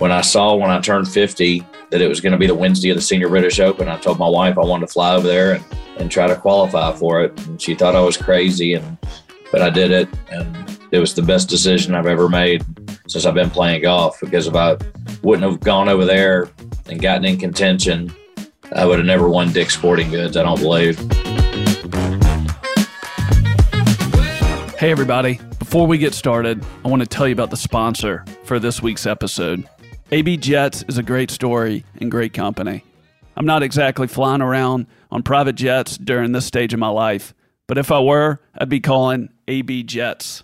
when I saw when I turned 50 that it was going to be the Wednesday of the Senior British Open, I told my wife I wanted to fly over there and, and try to qualify for it. And she thought I was crazy, and but I did it, and it was the best decision I've ever made since I've been playing golf. Because if I wouldn't have gone over there and gotten in contention, I would have never won Dick's Sporting Goods. I don't believe. Hey, everybody. Before we get started, I want to tell you about the sponsor for this week's episode. AB Jets is a great story and great company. I'm not exactly flying around on private jets during this stage of my life, but if I were, I'd be calling AB Jets.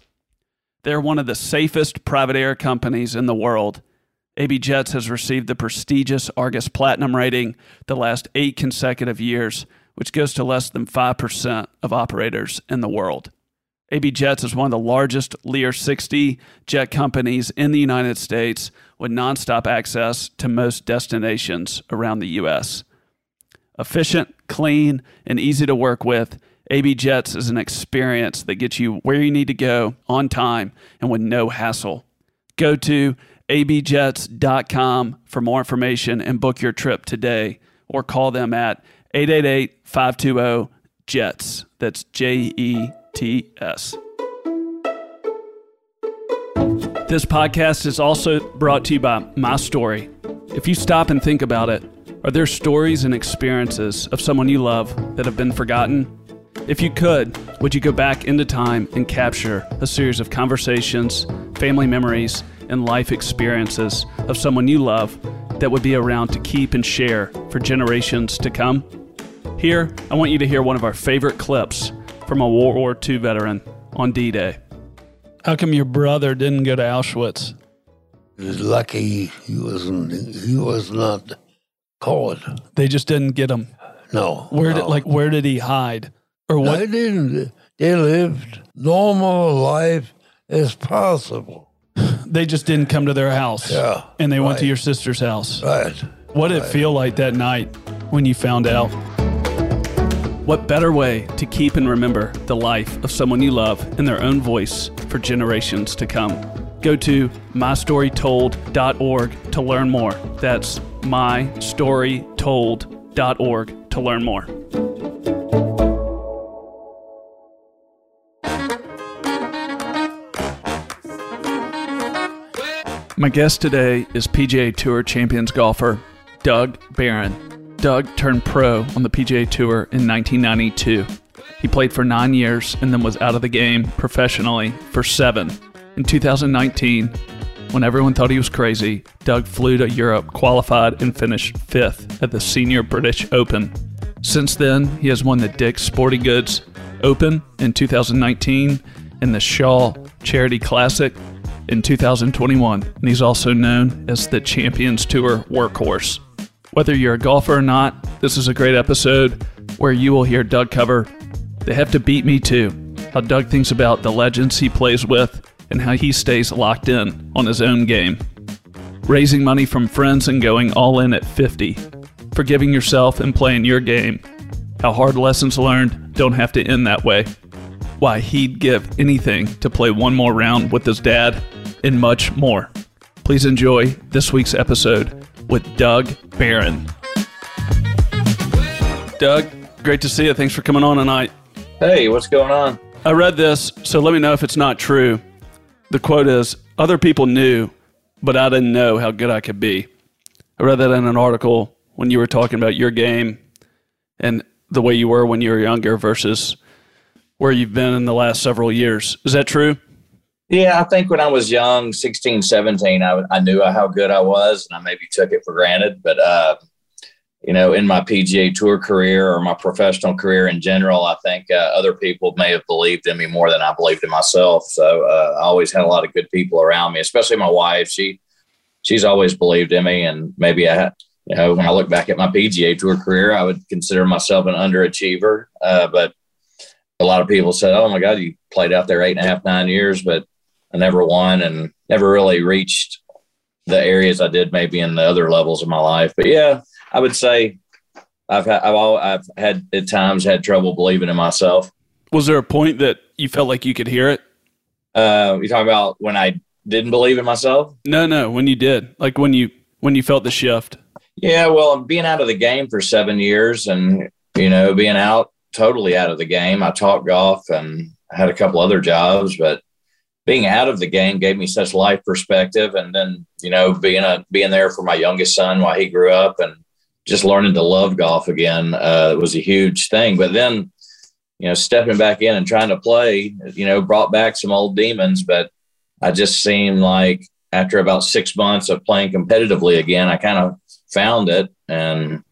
They're one of the safest private air companies in the world. AB Jets has received the prestigious Argus Platinum rating the last eight consecutive years, which goes to less than 5% of operators in the world. AB Jets is one of the largest Lear 60 jet companies in the United States with nonstop access to most destinations around the U.S. Efficient, clean, and easy to work with, AB Jets is an experience that gets you where you need to go on time and with no hassle. Go to abjets.com for more information and book your trip today or call them at 888 520 JETS. That's J E T S. This podcast is also brought to you by My Story. If you stop and think about it, are there stories and experiences of someone you love that have been forgotten? If you could, would you go back into time and capture a series of conversations, family memories, and life experiences of someone you love that would be around to keep and share for generations to come? Here, I want you to hear one of our favorite clips from a World War II veteran on D Day. How come your brother didn't go to Auschwitz? He was lucky he wasn't he was not caught. They just didn't get him. No. Where did like where did he hide? Or what? They didn't they lived normal life as possible. They just didn't come to their house. Yeah. And they went to your sister's house. Right. What did it feel like that night when you found out? What better way to keep and remember the life of someone you love in their own voice for generations to come? Go to mystorytold.org to learn more. That's mystorytold.org to learn more. My guest today is PGA Tour Champions golfer Doug Barron. Doug turned pro on the PGA Tour in 1992. He played for nine years and then was out of the game professionally for seven. In 2019, when everyone thought he was crazy, Doug flew to Europe, qualified, and finished fifth at the Senior British Open. Since then, he has won the Dick's Sporting Goods Open in 2019 and the Shaw Charity Classic in 2021, and he's also known as the Champions Tour workhorse. Whether you're a golfer or not, this is a great episode where you will hear Doug cover They Have to Beat Me Too, how Doug thinks about the legends he plays with, and how he stays locked in on his own game. Raising money from friends and going all in at 50. Forgiving yourself and playing your game. How hard lessons learned don't have to end that way. Why he'd give anything to play one more round with his dad, and much more. Please enjoy this week's episode with Doug Barron. Doug, great to see you. Thanks for coming on tonight. Hey, what's going on? I read this, so let me know if it's not true. The quote is Other people knew, but I didn't know how good I could be. I read that in an article when you were talking about your game and the way you were when you were younger versus where you've been in the last several years. Is that true? Yeah, I think when I was young, 16, 17, I, I knew how good I was and I maybe took it for granted. But, uh, you know, in my PGA Tour career or my professional career in general, I think uh, other people may have believed in me more than I believed in myself. So uh, I always had a lot of good people around me, especially my wife. She she's always believed in me, and maybe I, you know, when I look back at my PGA Tour career, I would consider myself an underachiever. Uh, but a lot of people said, "Oh my God, you played out there eight and a half, nine years, but I never won and never really reached the areas I did maybe in the other levels of my life." But yeah, I would say I've had, I've, all, I've had at times had trouble believing in myself. Was there a point that you felt like you could hear it? Uh, you talking about when I didn't believe in myself. No, no. When you did, like when you when you felt the shift. Yeah, well, being out of the game for seven years, and you know, being out totally out of the game. I taught golf and had a couple other jobs, but being out of the game gave me such life perspective. And then, you know, being a, being there for my youngest son while he grew up and just learning to love golf again uh, was a huge thing. But then, you know, stepping back in and trying to play, you know, brought back some old demons. But I just seemed like after about six months of playing competitively again, I kind of found it and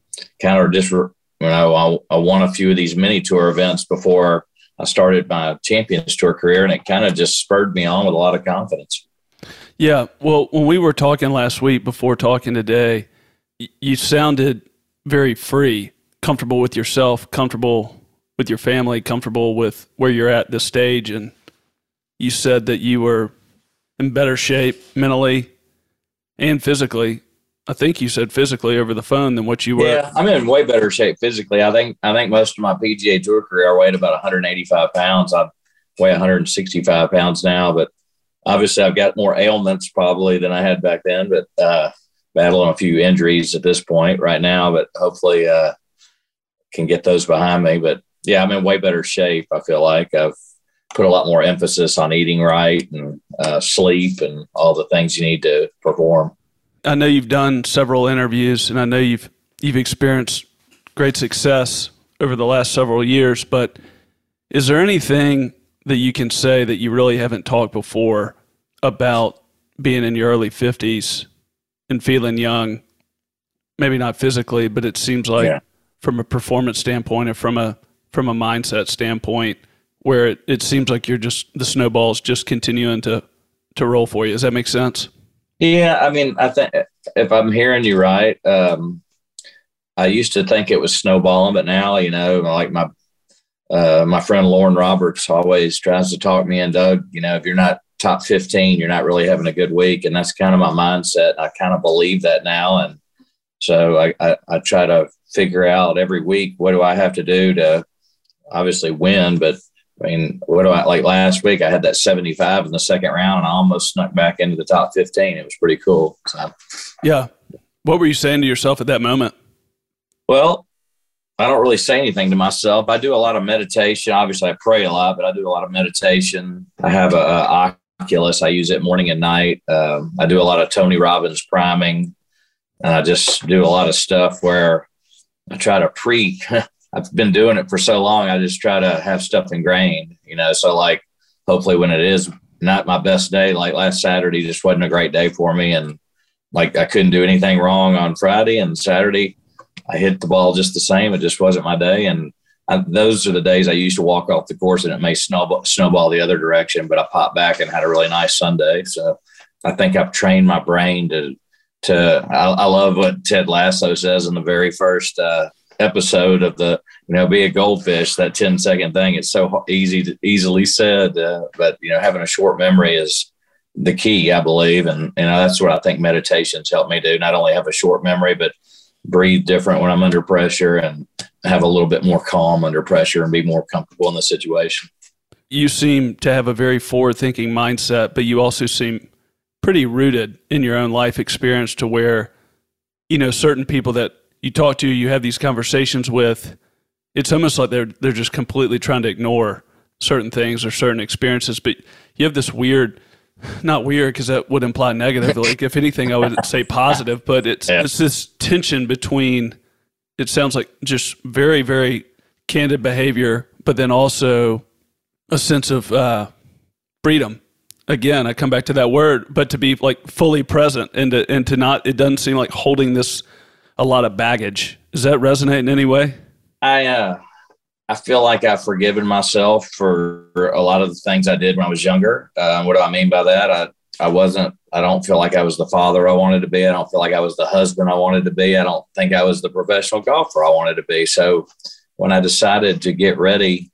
kind of just, you know, I, I won a few of these mini tour events before I started my Champions Tour career, and it kind of just spurred me on with a lot of confidence. Yeah. Well, when we were talking last week before talking today, you sounded very free, comfortable with yourself, comfortable with your family, comfortable with where you're at this stage. And you said that you were in better shape mentally and physically. I think you said physically over the phone than what you were. Yeah, I'm in way better shape physically. I think I think most of my PGA Tour career I weighed about 185 pounds. I weigh 165 pounds now, but obviously I've got more ailments probably than I had back then. But uh, battling a few injuries at this point right now, but hopefully uh, can get those behind me. But yeah, I'm in way better shape. I feel like I've put a lot more emphasis on eating right and uh, sleep and all the things you need to perform. I know you've done several interviews, and I know you've you've experienced great success over the last several years. But is there anything that you can say that you really haven't talked before about being in your early fifties and feeling young? Maybe not physically, but it seems like yeah. from a performance standpoint and from a from a mindset standpoint, where it, it seems like you're just the snowball's just continuing to to roll for you. Does that make sense? Yeah, I mean, I think if I'm hearing you right, um, I used to think it was snowballing, but now you know, like my uh, my friend Loren Roberts always tries to talk me in. Doug, you know, if you're not top 15, you're not really having a good week, and that's kind of my mindset. I kind of believe that now, and so I, I, I try to figure out every week what do I have to do to obviously win, but I mean, what do I like last week? I had that 75 in the second round and I almost snuck back into the top 15. It was pretty cool. So, yeah. What were you saying to yourself at that moment? Well, I don't really say anything to myself. I do a lot of meditation. Obviously, I pray a lot, but I do a lot of meditation. I have a, a Oculus. I use it morning and night. Um, I do a lot of Tony Robbins priming, and I just do a lot of stuff where I try to pre I've been doing it for so long. I just try to have stuff ingrained, you know. So like, hopefully, when it is not my best day, like last Saturday, just wasn't a great day for me, and like I couldn't do anything wrong on Friday and Saturday. I hit the ball just the same. It just wasn't my day, and I, those are the days I used to walk off the course, and it may snowball, snowball the other direction. But I popped back and had a really nice Sunday. So I think I've trained my brain to to. I, I love what Ted Lasso says in the very first. Uh, episode of the you know be a goldfish that 10 second thing. It's so easy to easily said uh, but you know having a short memory is the key i believe. And you know that's what i think meditations help me do. Not only have a short memory but breathe different when i'm under pressure and have a little bit more calm under pressure and be more comfortable in the situation. You seem to have a very forward thinking mindset but you also seem pretty rooted in your own life experience to where you know certain people that you talk to, you have these conversations with, it's almost like they're they're just completely trying to ignore certain things or certain experiences. But you have this weird, not weird because that would imply negative. like if anything, I would say positive. But it's yeah. it's this tension between. It sounds like just very very candid behavior, but then also a sense of uh, freedom. Again, I come back to that word, but to be like fully present and to and to not. It doesn't seem like holding this a lot of baggage. Does that resonate in any way? I uh, I feel like I've forgiven myself for a lot of the things I did when I was younger. Uh, what do I mean by that? I I wasn't. I don't feel like I was the father I wanted to be. I don't feel like I was the husband I wanted to be. I don't think I was the professional golfer I wanted to be. So when I decided to get ready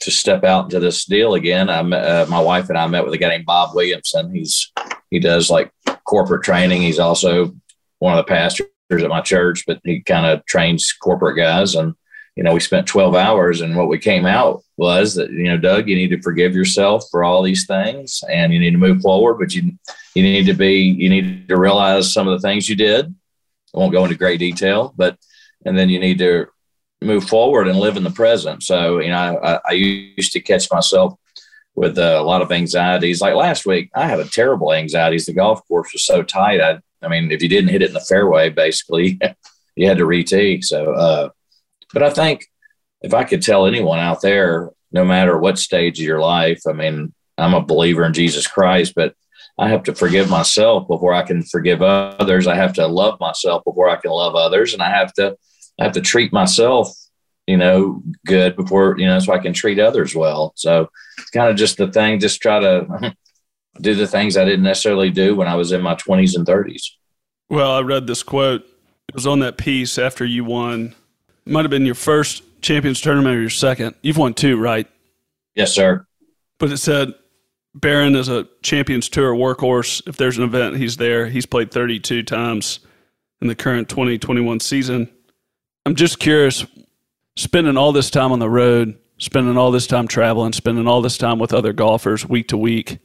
to step out into this deal again, I met, uh, my wife and I met with a guy named Bob Williamson. He's he does like corporate training. He's also one of the pastors at my church, but he kind of trains corporate guys. And you know, we spent 12 hours and what we came out was that, you know, Doug, you need to forgive yourself for all these things and you need to move forward, but you, you need to be, you need to realize some of the things you did. I won't go into great detail, but, and then you need to move forward and live in the present. So, you know, I, I used to catch myself with uh, a lot of anxieties. Like last week, I had a terrible anxieties. The golf course was so tight. I, I mean, if you didn't hit it in the fairway, basically, you had to retee. So, uh, but I think if I could tell anyone out there, no matter what stage of your life, I mean, I'm a believer in Jesus Christ, but I have to forgive myself before I can forgive others. I have to love myself before I can love others, and I have to I have to treat myself, you know, good before you know, so I can treat others well. So it's kind of just the thing. Just try to do the things I didn't necessarily do when I was in my 20s and 30s. Well, I read this quote. It was on that piece after you won it might have been your first Champions Tournament or your second. You've won two, right? Yes, sir. But it said Barron is a Champions Tour workhorse. If there's an event, he's there. He's played 32 times in the current 2021 season. I'm just curious, spending all this time on the road, spending all this time traveling, spending all this time with other golfers week to week.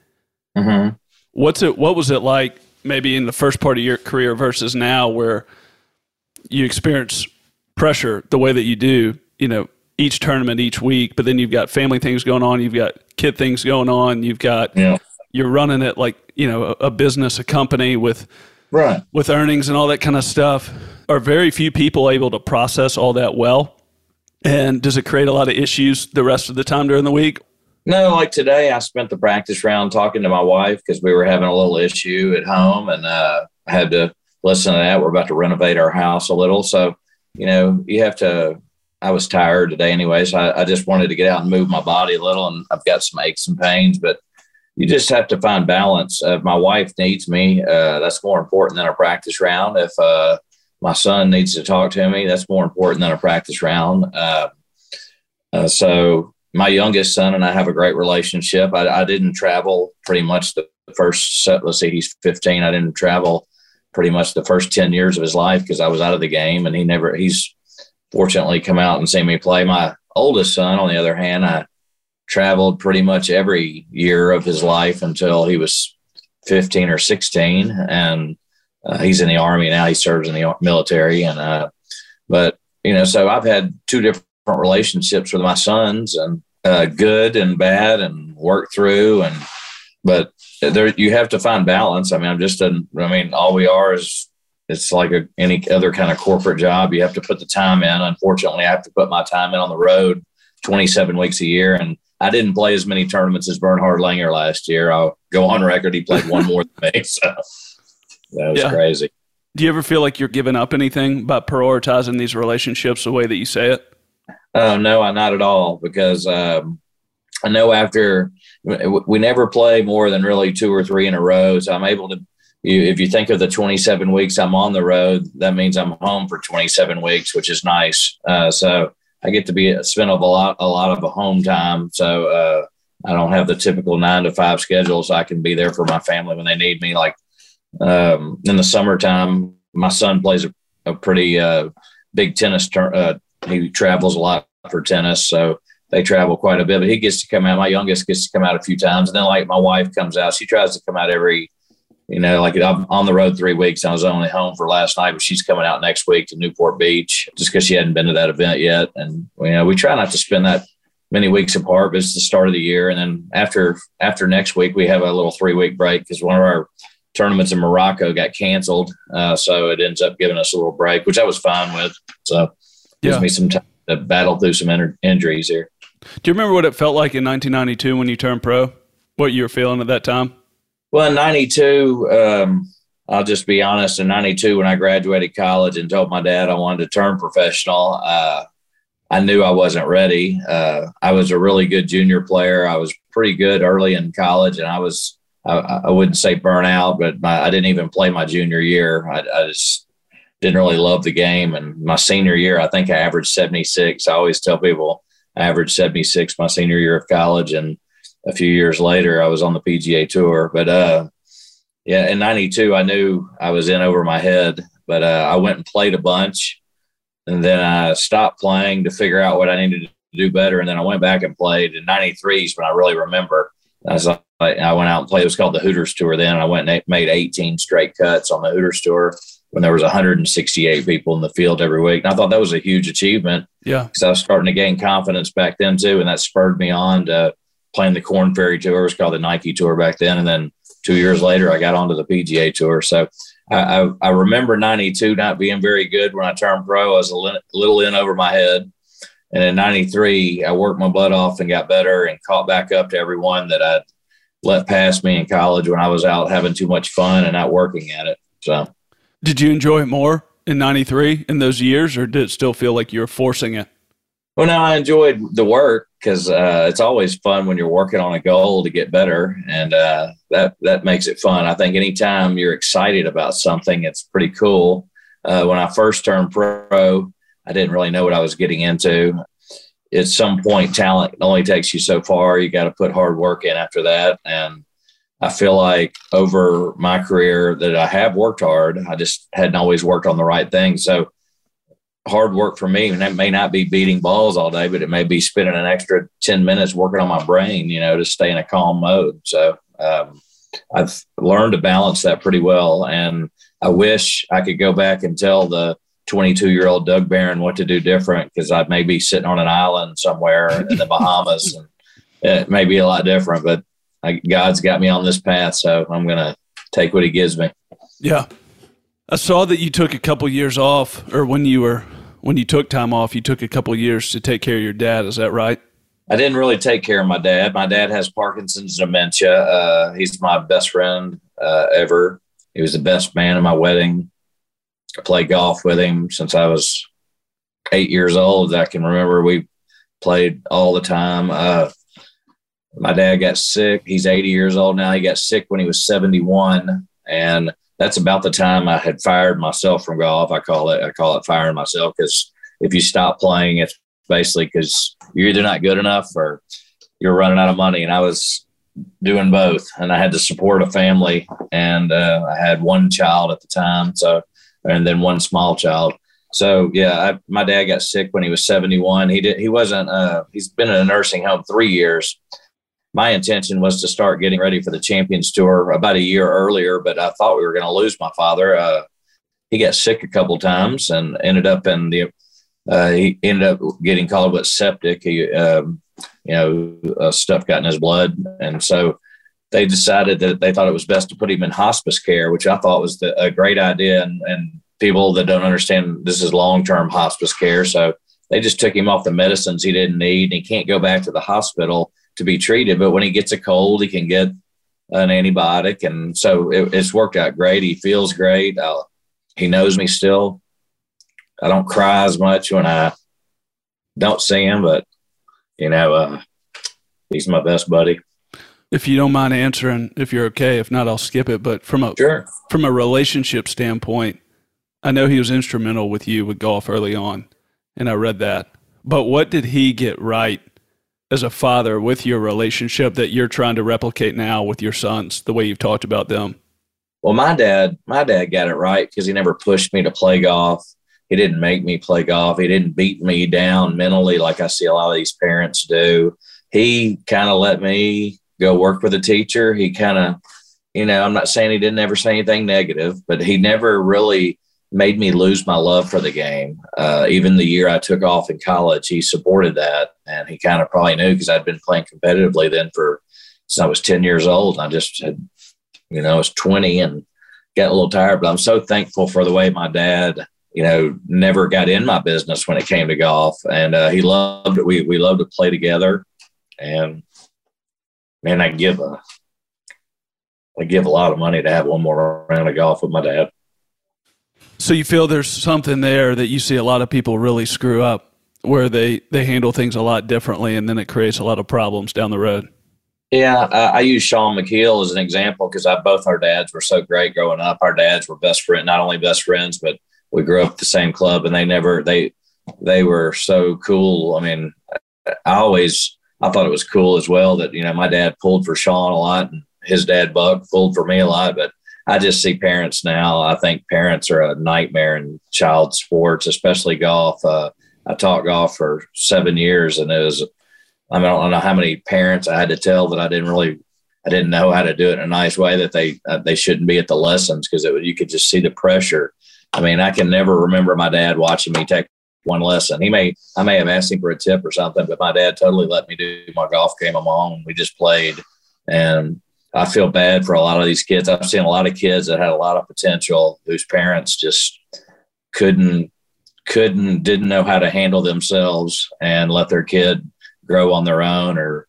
Mm-hmm. What's it? What was it like? Maybe in the first part of your career versus now, where you experience pressure the way that you do, you know, each tournament each week, but then you've got family things going on, you've got kid things going on, you've got yeah. you're running it like, you know, a, a business, a company with right with earnings and all that kind of stuff. Are very few people able to process all that well? And does it create a lot of issues the rest of the time during the week? No, like today, I spent the practice round talking to my wife because we were having a little issue at home and uh, had to listen to that. We're about to renovate our house a little. So you know, you have to. I was tired today, anyways. I, I just wanted to get out and move my body a little, and I've got some aches and pains, but you just have to find balance. If my wife needs me, uh, that's more important than a practice round. If uh, my son needs to talk to me, that's more important than a practice round. Uh, uh so my youngest son and I have a great relationship. I, I didn't travel pretty much the first. Let's say he's 15. I didn't travel pretty much the first 10 years of his life because I was out of the game and he never, he's fortunately come out and seen me play. My oldest son, on the other hand, I traveled pretty much every year of his life until he was 15 or 16. And uh, he's in the army now. He serves in the military. And, uh, but, you know, so I've had two different relationships with my sons and uh, good and bad and work through. And, but there you have to find balance. I mean, I'm just a, I mean, all we are is it's like a, any other kind of corporate job. You have to put the time in. Unfortunately, I have to put my time in on the road 27 weeks a year. And I didn't play as many tournaments as Bernhard Langer last year. I'll go on record. He played one more than me. So that was yeah. crazy. Do you ever feel like you're giving up anything by prioritizing these relationships the way that you say it? Oh, no, I not at all. Because um, I know after we never play more than really two or three in a row. So I'm able to, if you think of the 27 weeks I'm on the road, that means I'm home for 27 weeks, which is nice. Uh, so I get to be spend a lot, a lot of a home time. So uh, I don't have the typical nine to five schedule, so I can be there for my family when they need me. Like um, in the summertime, my son plays a, a pretty uh, big tennis. Tur- uh, he travels a lot for tennis, so they travel quite a bit, but he gets to come out. My youngest gets to come out a few times. And then like my wife comes out, she tries to come out every, you know, like I'm on the road three weeks. I was only home for last night, but she's coming out next week to Newport Beach just because she hadn't been to that event yet. And, you know, we try not to spend that many weeks apart, but it's the start of the year. And then after, after next week, we have a little three week break because one of our tournaments in Morocco got canceled. Uh, so it ends up giving us a little break, which I was fine with. So gives yeah. me some time to battle through some in- injuries here. Do you remember what it felt like in 1992 when you turned pro? What you were feeling at that time? Well, in 92, um, I'll just be honest. In 92, when I graduated college and told my dad I wanted to turn professional, uh, I knew I wasn't ready. Uh, I was a really good junior player. I was pretty good early in college, and I was, I, I wouldn't say burnout, but my, I didn't even play my junior year. I, I just didn't really love the game. And my senior year, I think I averaged 76. I always tell people, I averaged 76 my senior year of college. And a few years later, I was on the PGA Tour. But uh, yeah, in 92, I knew I was in over my head, but uh, I went and played a bunch. and then I stopped playing to figure out what I needed to do better. And then I went back and played in '93 is when I really remember. I, was, I went out and played. It was called the Hooters Tour. Then I went and made 18 straight cuts on the Hooters Tour when there was 168 people in the field every week. And I thought that was a huge achievement. Yeah, because I was starting to gain confidence back then too, and that spurred me on to playing the Corn Ferry Tour. It was called the Nike Tour back then, and then two years later, I got onto the PGA Tour. So I, I, I remember '92 not being very good when I turned pro. I was a little in over my head. And in 93, I worked my butt off and got better and caught back up to everyone that I'd let pass me in college when I was out having too much fun and not working at it. So, did you enjoy it more in 93 in those years, or did it still feel like you were forcing it? Well, now I enjoyed the work because uh, it's always fun when you're working on a goal to get better, and uh, that that makes it fun. I think anytime you're excited about something, it's pretty cool. Uh, when I first turned pro, I didn't really know what I was getting into. At some point, talent only takes you so far. You got to put hard work in after that. And I feel like over my career that I have worked hard. I just hadn't always worked on the right things. So hard work for me, and that may not be beating balls all day, but it may be spending an extra 10 minutes working on my brain, you know, to stay in a calm mode. So um, I've learned to balance that pretty well. And I wish I could go back and tell the 22 year old Doug Barron what to do different because I may be sitting on an island somewhere in the Bahamas and it may be a lot different, but I, God's got me on this path. So I'm going to take what he gives me. Yeah. I saw that you took a couple years off or when you were, when you took time off, you took a couple years to take care of your dad. Is that right? I didn't really take care of my dad. My dad has Parkinson's dementia. Uh, he's my best friend uh, ever. He was the best man at my wedding. I played golf with him since I was eight years old. I can remember we played all the time. Uh, my dad got sick. He's 80 years old now. He got sick when he was 71. And that's about the time I had fired myself from golf. I call it, I call it firing myself because if you stop playing, it's basically because you're either not good enough or you're running out of money. And I was doing both and I had to support a family and uh, I had one child at the time. So and then one small child. So yeah, I, my dad got sick when he was 71. He did. He wasn't. Uh, he's been in a nursing home three years. My intention was to start getting ready for the Champions Tour about a year earlier, but I thought we were going to lose my father. Uh, he got sick a couple times and ended up in the. Uh, he ended up getting called with septic. He, um, you know, uh, stuff got in his blood, and so they decided that they thought it was best to put him in hospice care, which I thought was the, a great idea. And, and people that don't understand this is long term hospice care. So they just took him off the medicines he didn't need. And he can't go back to the hospital to be treated. But when he gets a cold, he can get an antibiotic. And so it, it's worked out great. He feels great. I'll, he knows me still. I don't cry as much when I don't see him, but you know, uh, he's my best buddy if you don't mind answering, if you're okay. If not, I'll skip it. But from a sure. from a relationship standpoint, I know he was instrumental with you with golf early on, and I read that. But what did he get right as a father with your relationship that you're trying to replicate now with your sons, the way you've talked about them? Well, my dad, my dad got it right because he never pushed me to play golf. He didn't make me play golf. He didn't beat me down mentally like I see a lot of these parents do. He kind of let me go work with a teacher. He kind of, you know, I'm not saying he didn't ever say anything negative, but he never really made me lose my love for the game. Uh, even the year I took off in college, he supported that. And he kind of probably knew because I'd been playing competitively then for since I was 10 years old. I just had, you know, I was 20 and got a little tired, but I'm so thankful for the way my dad, you know, never got in my business when it came to golf. And uh, he loved it. We, we loved to play together. And man, I give a I give a lot of money to have one more round of golf with my dad. So you feel there's something there that you see a lot of people really screw up where they they handle things a lot differently and then it creates a lot of problems down the road. Yeah, uh, I use Shaun Micheel as an example because both our dads were so great growing up. Our dads were best friend, not only best friends, but we grew up at the same club, and they never they they were so cool. I mean, I always I thought it was cool as well that, you know, my dad pulled for Shaun a lot and his dad Buck pulled for me a lot. But I just see parents now. I think parents are a nightmare in child sports, especially golf. Uh, I taught golf for seven years, and it was. I mean, I don't know how many parents I had to tell that I didn't really, I didn't know how to do it in a nice way that they uh, they shouldn't be at the lessons because you could just see the pressure. I mean, I can never remember my dad watching me take one lesson. He may, I may have asked him for a tip or something, but my dad totally let me do my golf game on my own. We just played, and I feel bad for a lot of these kids. I've seen a lot of kids that had a lot of potential whose parents just couldn't couldn't didn't know how to handle themselves and let their kid grow on their own or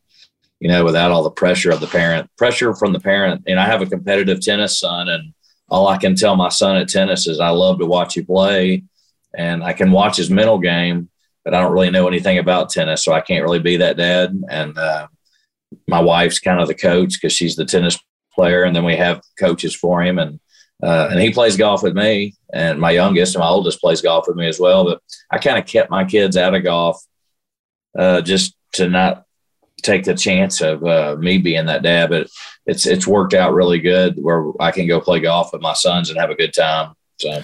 you know without all the pressure of the parent pressure from the parent and i have a competitive tennis son and all i can tell my son at tennis is i love to watch you play and i can watch his mental game but i don't really know anything about tennis so i can't really be that dad and uh, my wife's kind of the coach because she's the tennis player, and then we have coaches for him, and uh, and he plays golf with me, and my youngest and my oldest plays golf with me as well. But I kind of kept my kids out of golf uh, just to not take the chance of uh, me being that dad. But it's it's worked out really good where I can go play golf with my sons and have a good time. So.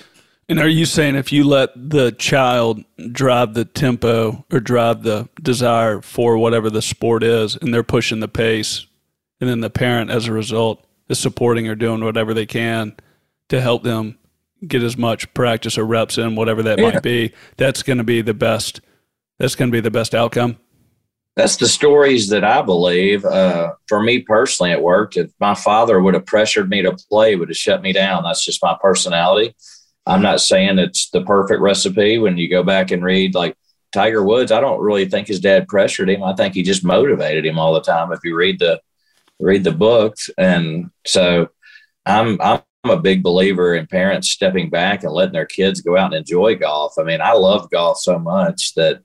And are you saying if you let the child drive the tempo or drive the desire for whatever the sport is, and they're pushing the pace, and then the parent, as a result, is supporting or doing whatever they can to help them get as much practice or reps in, whatever that yeah. might be, that's going to be the best. That's going to be the best outcome. That's the stories that I believe. Uh, for me personally, it worked. If my father would have pressured me to play, would have shut me down. That's just my personality I'm not saying it's the perfect recipe. When you go back and read like Tiger Woods, I don't really think his dad pressured him. I think he just motivated him all the time. If you read the read the books, and so I'm I'm a big believer in parents stepping back and letting their kids go out and enjoy golf. I mean, I love golf so much that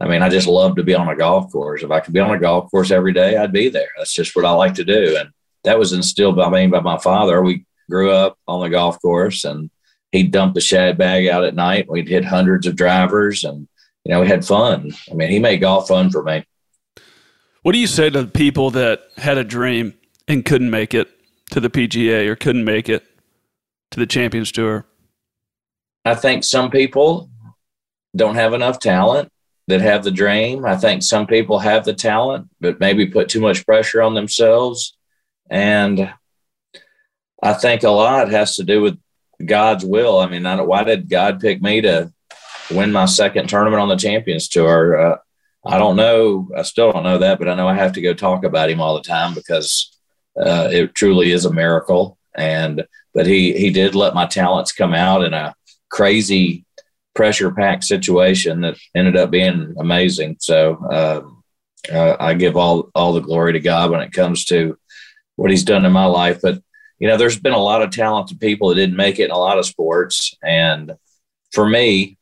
I mean, I just love to be on a golf course. If I could be on a golf course every day, I'd be there. That's just what I like to do, and that was instilled by me by my father. We grew up on the golf course and he'd dump the shag bag out at night. We'd hit hundreds of drivers and, you know, we had fun. I mean, he made golf fun for me. What do you say to people that had a dream and couldn't make it to the PGA or couldn't make it to the Champions Tour? I think some people don't have enough talent that have the dream. I think some people have the talent, but maybe put too much pressure on themselves. And I think a lot has to do with God's will. I mean, I why did God pick me to win my second tournament on the Champions Tour? Uh, I don't know. I still don't know that, but I know I have to go talk about him all the time because uh, it truly is a miracle. And but he he did let my talents come out in a crazy pressure packed situation that ended up being amazing. So um, uh, I give all all the glory to God when it comes to what He's done in my life. But you know, there's been a lot of talented people that didn't make it in a lot of sports. And for me,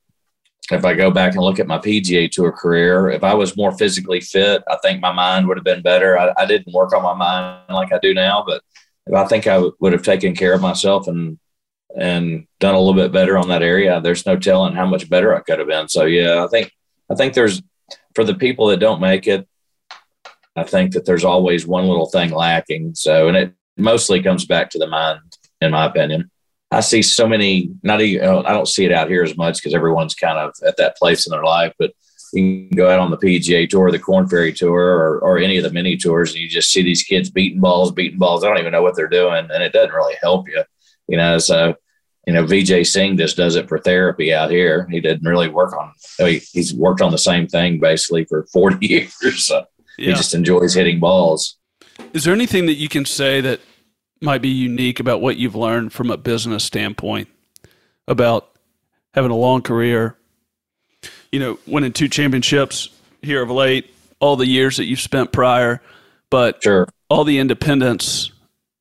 if I go back and look at my PGA Tour career, if I was more physically fit, I think my mind would have been better. I, I didn't work on my mind like I do now, but I think I w- would have taken care of myself and and done a little bit better on that area. There's no telling how much better I could have been. So yeah, I think I think there's for the people that don't make it, I think that there's always one little thing lacking. So and it mostly comes back to the mind, in my opinion. I see so many, not even, I don't see it out here as much because everyone's kind of at that place in their life, but you can go out on the PGA tour, the Corn Ferry tour, or, or any of the mini tours, and you just see these kids beating balls, beating balls. I don't even know what they're doing, and it doesn't really help you, you know. So, you know, Vijay Singh just does it for therapy out here. He didn't really work on. I mean, he's worked on the same thing basically for forty years. So yeah. He just enjoys hitting balls. Is there anything that you can say that might be unique about what you've learned from a business standpoint about having a long career, you know, winning two championships here of late, all the years that you've spent prior, but sure. all the independence,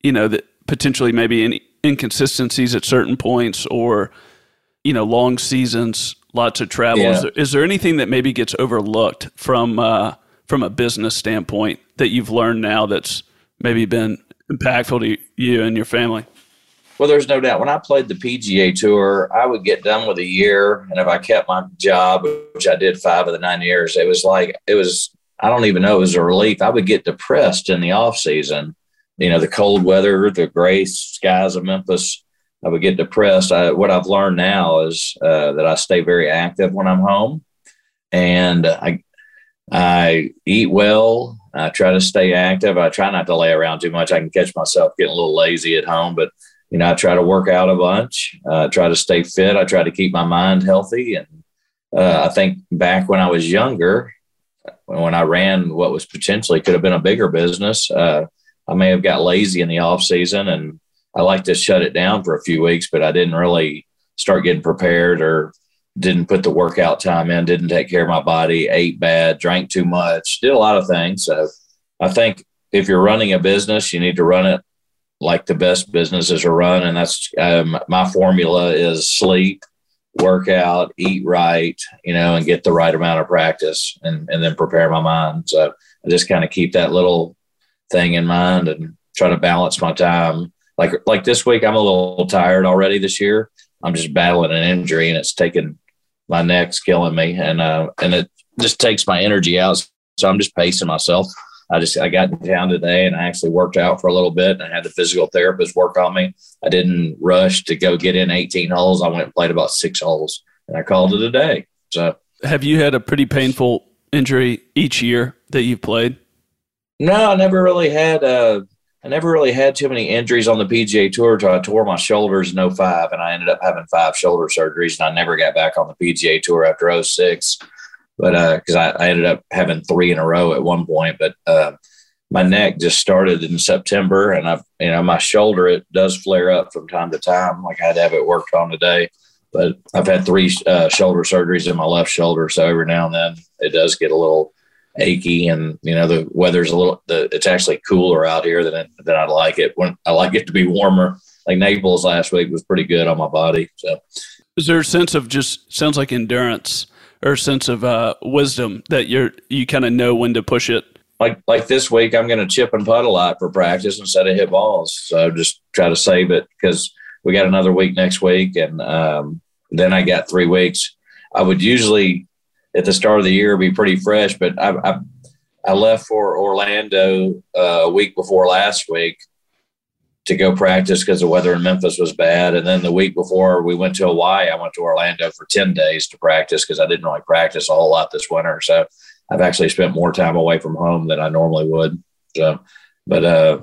you know, that potentially maybe any inconsistencies at certain points or, you know, long seasons, lots of travel. Yeah. Is, there, is, there anything that maybe gets overlooked from, uh, from a business standpoint that you've learned now that's maybe been impactful to you and your family? Well, there's no doubt. When I played the PGA Tour, I would get done with a year, and if I kept my job, which I did five of the nine years, it was like it was. I don't even know it was a relief. I would get depressed in the off season you know, the cold weather, the gray skies of Memphis, I would get depressed. I, what I've learned now is uh, that I stay very active when I'm home, and I I eat well. I try to stay active. I try not to lay around too much. I can catch myself getting a little lazy at home, but you know, I try to work out a bunch. Uh, try to stay fit. I try to keep my mind healthy, and uh, I think back when I was younger, when I ran what was potentially could have been a bigger business, uh, I may have got lazy in the off season, and I like to shut it down for a few weeks, but I didn't really start getting prepared or didn't put the workout time in, didn't take care of my body, ate bad, drank too much, did a lot of things. So I think if you're running a business, you need to run it like the best businesses are run. And that's um, my formula is sleep, workout, eat right, you know, and get the right amount of practice and, and then prepare my mind. So I just kind of keep that little thing in mind and try to balance my time. Like, like this week, I'm a little tired already this year. I'm just battling an injury and it's taking my neck's killing me. And, uh, and it just takes my energy out. So I'm just pacing myself. I just I got in town today and I actually worked out for a little bit and I had the physical therapist work on me. I didn't rush to go get in 18 holes. I went and played about six holes and I called it a day. So have you had a pretty painful injury each year that you've played? No, I never really had uh I never really had too many injuries on the PGA Tour until I tore my shoulders in 05 and I ended up having five shoulder surgeries and I never got back on the PGA Tour after 06 but because uh, I, I, ended up having three in a row at one point. But uh, my neck just started in September, and I've you know my shoulder it does flare up from time to time. Like I had to have it worked on today, but I've had three uh, shoulder surgeries in my left shoulder, so every now and then it does get a little achy, and you know the weather's a little. The, it's actually cooler out here than it, than I like it. When I like it to be warmer. Like Naples last week was pretty good on my body. So, is there a sense of just sounds like endurance? or sense of uh, wisdom that you're you kind of know when to push it? Like like this week, I'm going to chip and putt a lot for practice instead of hit balls. So just try to save it because we got another week next week, and um, then I got three weeks. I would usually at the start of the year be pretty fresh, but I, I, I left for Orlando uh, a week before last week to go practice because the weather in Memphis was bad. And then the week before we went to Hawaii, I went to Orlando for 10 days to practice because I didn't really practice a whole lot this winter. So I've actually spent more time away from home than I normally would. So, but uh,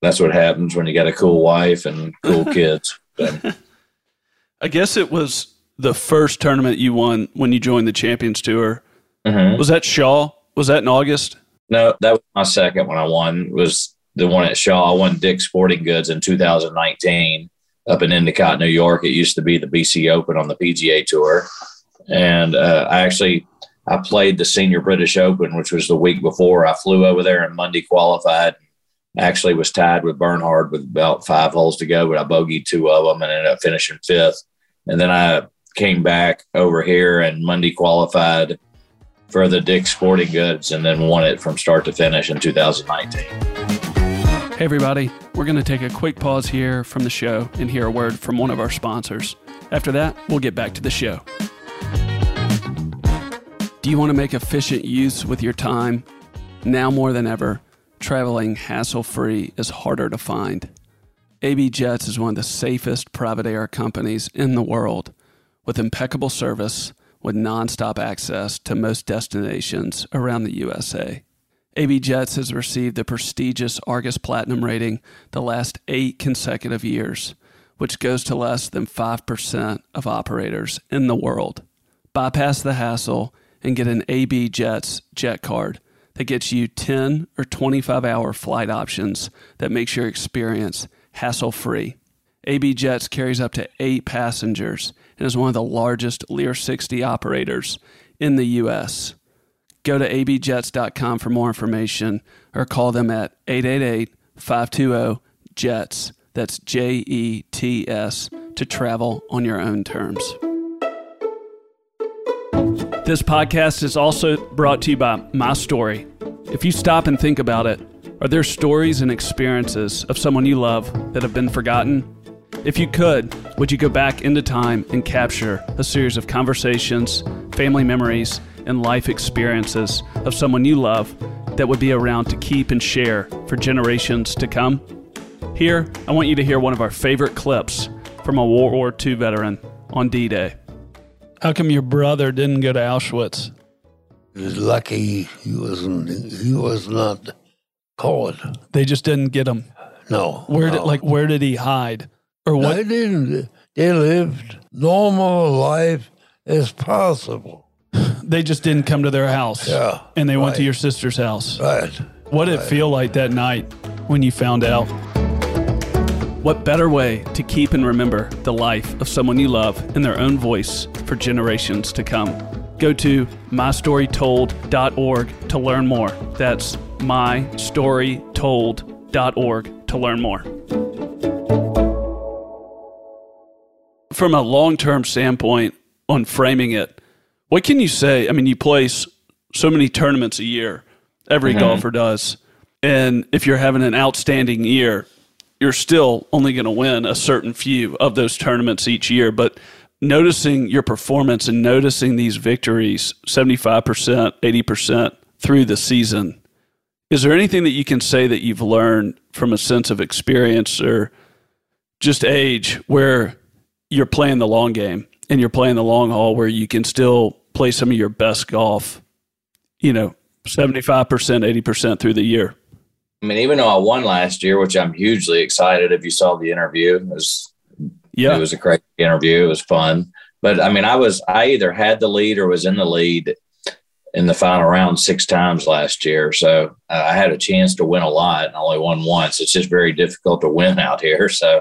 that's what happens when you got a cool wife and cool kids. So. I guess it was the first tournament you won when you joined the Champions Tour. Mm-hmm. Was that Shaw? Was that in August? No, that was my second one I won. It was the one at Shaw. I won Dick's Sporting Goods in 2019 up in Endicott, New York. It used to be the BC Open on the PGA Tour, and uh, I actually I played the Senior British Open, which was the week before. I flew over there and Monday qualified. Actually, was tied with Bernhard with about five holes to go, but I bogeyed two of them and ended up finishing fifth. And then I came back over here and Monday qualified for the Dick Sporting Goods and then won it from start to finish in 2019. Hey, everybody, we're going to take a quick pause here from the show and hear a word from one of our sponsors. After that, we'll get back to the show. Do you want to make efficient use with your time? Now more than ever, traveling hassle free is harder to find. AB Jets is one of the safest private air companies in the world with impeccable service with nonstop access to most destinations around the USA. AB Jets has received the prestigious Argus Platinum rating the last eight consecutive years, which goes to less than 5% of operators in the world. Bypass the hassle and get an AB Jets jet card that gets you 10 or 25 hour flight options that makes your experience hassle free. AB Jets carries up to eight passengers and is one of the largest Lear 60 operators in the U.S. Go to abjets.com for more information or call them at 888 520 JETS. That's J E T S to travel on your own terms. This podcast is also brought to you by My Story. If you stop and think about it, are there stories and experiences of someone you love that have been forgotten? If you could, would you go back into time and capture a series of conversations, family memories, and life experiences of someone you love that would be around to keep and share for generations to come? Here, I want you to hear one of our favorite clips from a World War II veteran on D Day. How come your brother didn't go to Auschwitz? He was lucky he wasn't. He was not caught. They just didn't get him. No. Where no. did like where did he hide? Or what? They didn't. They lived normal life as possible. They just didn't come to their house. Yeah. And they went to your sister's house. Right. What did it feel like that night when you found out? What better way to keep and remember the life of someone you love in their own voice for generations to come? Go to mystorytold.org to learn more. That's mystorytold.org to learn more. From a long term standpoint on framing it, what can you say? I mean, you place so many tournaments a year, every mm-hmm. golfer does. And if you're having an outstanding year, you're still only going to win a certain few of those tournaments each year. But noticing your performance and noticing these victories 75%, 80% through the season, is there anything that you can say that you've learned from a sense of experience or just age where you're playing the long game and you're playing the long haul where you can still play some of your best golf, you know, 75%, 80% through the year? I mean, even though I won last year, which I'm hugely excited. If you saw the interview, it was Yeah. it was a great interview. It was fun. But I mean, I was I either had the lead or was in the lead in the final round six times last year. So uh, I had a chance to win a lot and only won once. It's just very difficult to win out here. So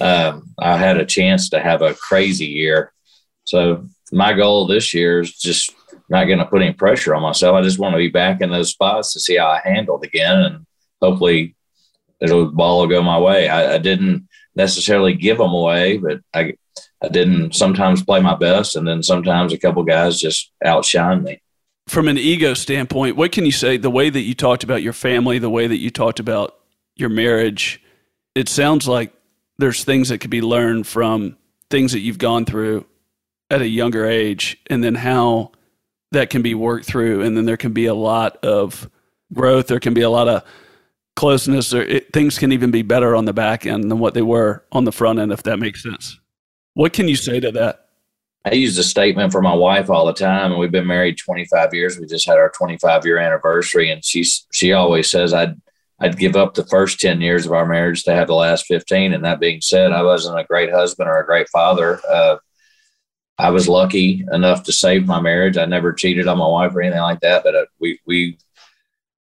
um, I had a chance to have a crazy year. So my goal this year is just not going to put any pressure on myself. I just want to be back in those spots to see how I handled again, and hopefully, it'll ball will go my way. I, I didn't necessarily give them away, but I I didn't sometimes play my best, and then sometimes a couple guys just outshine me. From an ego standpoint, what can you say? The way that you talked about your family, the way that you talked about your marriage, it sounds like there's things that could be learned from things that you've gone through at a younger age, and then how that can be worked through, and then there can be a lot of growth. There can be a lot of closeness, or it, things can even be better on the back end than what they were on the front end, if that makes sense. What can you say to that? I use a statement for my wife all the time, and we've been married 25 years. We just had our 25 year anniversary, and she's she always says I'd I'd give up the first 10 years of our marriage to have the last 15. And that being said, I wasn't a great husband or a great father. Uh, I was lucky enough to save my marriage. I never cheated on my wife or anything like that, but uh, we we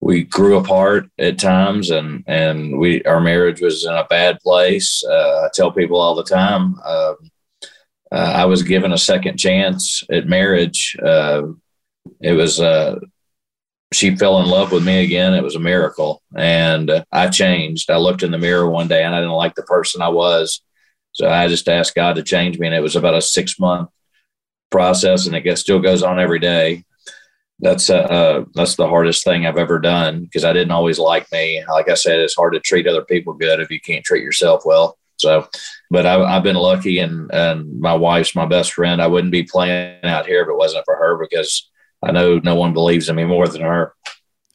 we grew apart at times, and and we our marriage was in a bad place. Uh, I tell people all the time. Um, uh, I was given a second chance at marriage. Uh, it was uh, she fell in love with me again. It was a miracle, and uh, I changed. I looked in the mirror one day, and I didn't like the person I was, so I just asked God to change me. And it was about a six month process, and it still goes on every day. That's uh, uh, that's the hardest thing I've ever done because I didn't always like me. Like I said, it's hard to treat other people good if you can't treat yourself well. So, but I, I've been lucky, and and my wife's my best friend. I wouldn't be playing out here if it wasn't for her because I know no one believes in me more than her.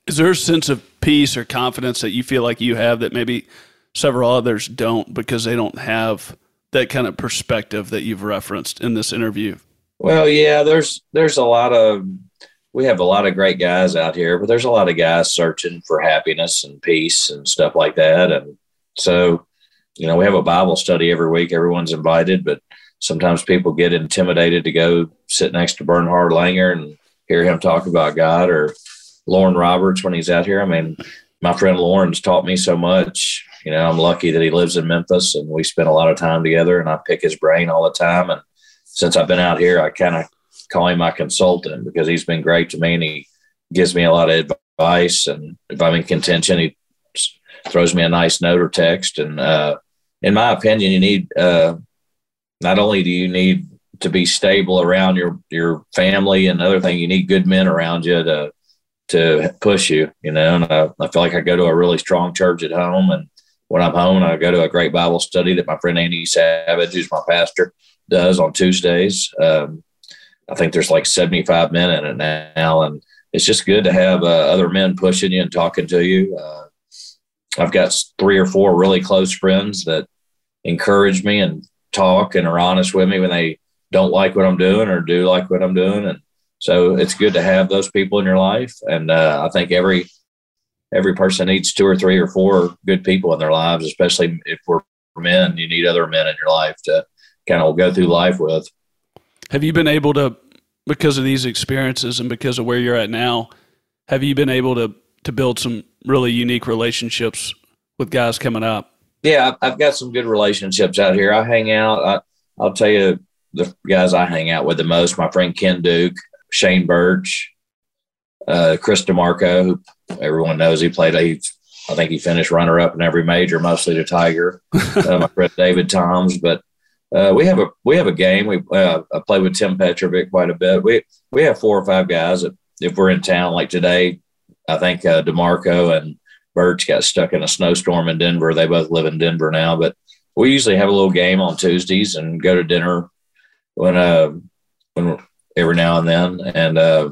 Is there a sense of peace or confidence that you feel like you have that maybe several others don't because they don't have that kind of perspective that you've referenced in this interview? Well, yeah, there's there's a lot of we have a lot of great guys out here, but there's a lot of guys searching for happiness and peace and stuff like that. And so, you know, we have a Bible study every week. Everyone's invited, but sometimes people get intimidated to go sit next to Bernhard Langer and hear him talk about God or Loren Roberts when he's out here. I mean, my friend Loren's taught me so much. You know, I'm lucky that he lives in Memphis and we spend a lot of time together and I pick his brain all the time. And since I've been out here, I kind of call him my consultant because he's been great to me and he gives me a lot of advice. And if I'm in contention, he throws me a nice note or text. And uh, in my opinion, you need uh, not only do you need to be stable around your your family and other thing, you need good men around you to to push you. You know, and I, I feel like I go to a really strong church at home, and when I'm home, I go to a great Bible study that my friend Andy Savage, who's my pastor, does on Tuesdays. Um, I think there's like 75 men in it now, and it's just good to have uh, other men pushing you and talking to you. Uh, I've got three or four really close friends that encourage me and talk and are honest with me when they don't like what I'm doing or do like what I'm doing. And so it's good to have those people in your life. And uh, I think every every person needs two or three or four good people in their lives, especially if we're men. You need other men in your life to kind of go through life with. Have you been able to, because of these experiences and because of where you're at now, have you been able to to build some really unique relationships with guys coming up? Yeah, I've got some good relationships out here. I hang out. I, I'll tell you the guys I hang out with the most. My friend Ken Duke, Shane Bertsch, uh, Chris DiMarco, who everyone knows he played. He, I think he finished runner up in every major, mostly the Tiger. uh, my friend David Toms, but uh, we have a we have a game. We uh, I play with Tim Petrovic quite a bit. We we have four or five guys that if we're in town like today, I think uh, DiMarco and Bertsch got stuck in a snowstorm in Denver. They both live in Denver now, but we usually have a little game on Tuesdays and go to dinner when uh when every now and then. And uh,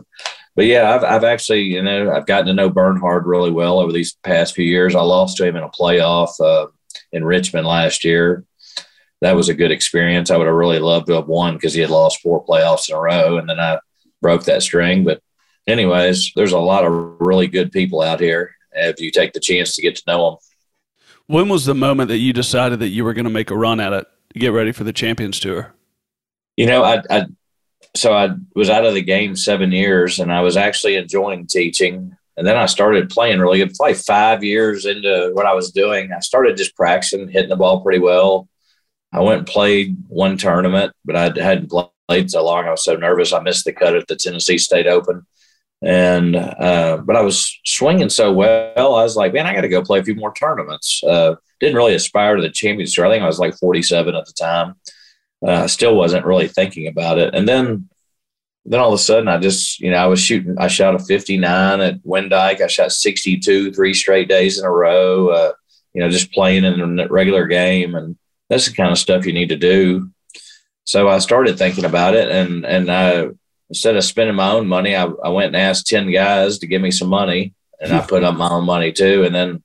but yeah, I've I've actually you know I've gotten to know Bernhard really well over these past few years. I lost to him in a playoff uh, in Richmond last year that was a good experience. I would have really loved to have won because he had lost four playoffs in a row, and then I broke that string. But, anyways, there's a lot of really good people out here if you take the chance to get to know them. When was the moment that you decided that you were going to make a run at it get ready for the Champions Tour? You know, I, I so I was out of the game seven years, and I was actually enjoying teaching. And then I started playing really good. Probably five years into what I was doing, I started just practicing, hitting the ball pretty well I went and played one tournament, but I hadn't played so long. I was so nervous. I missed the cut at the Tennessee State Open. And, uh, but I was swinging so well. I was like, man, I got to go play a few more tournaments. Uh, didn't really aspire to the championship. I think I was like 47 at the time. Uh, I still wasn't really thinking about it. And then, then all of a sudden, I just, you know, I was shooting, I shot a 59 at Windyke. I shot 62 three straight days in a row, uh, you know, just playing in a regular game. And, that's the kind of stuff you need to do. So I started thinking about it, and and I instead of spending my own money, I, I went and asked ten guys to give me some money, and I put up my own money too. And then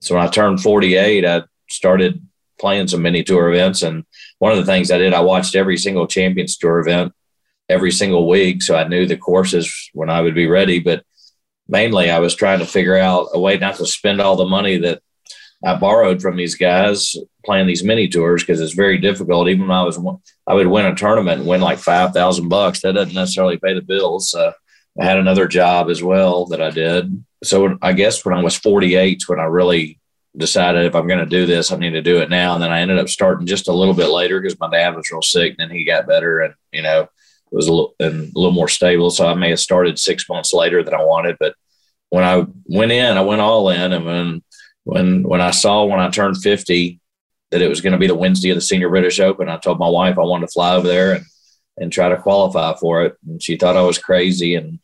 so when I turned forty eight, I started playing some mini tour events. And one of the things I did, I watched every single Champions Tour event every single week, so I knew the courses when I would be ready. But mainly, I was trying to figure out a way not to spend all the money that I borrowed from these guys playing these mini tours because it's very difficult. Even when I was, I would win a tournament and win like five thousand bucks. That doesn't necessarily pay the bills. So I had another job as well that I did. So I guess when I was 48, when I really decided if I'm going to do this, I need to do it now. And then I ended up starting just a little bit later because my dad was real sick. And then he got better, and you know, it was a little, and a little more stable. So I may have started six months later than I wanted, but when I went in, I went all in, and when when when I saw when I turned 50 that it was going to be the Wednesday of the Senior British Open, I told my wife I wanted to fly over there and and try to qualify for it. And she thought I was crazy, and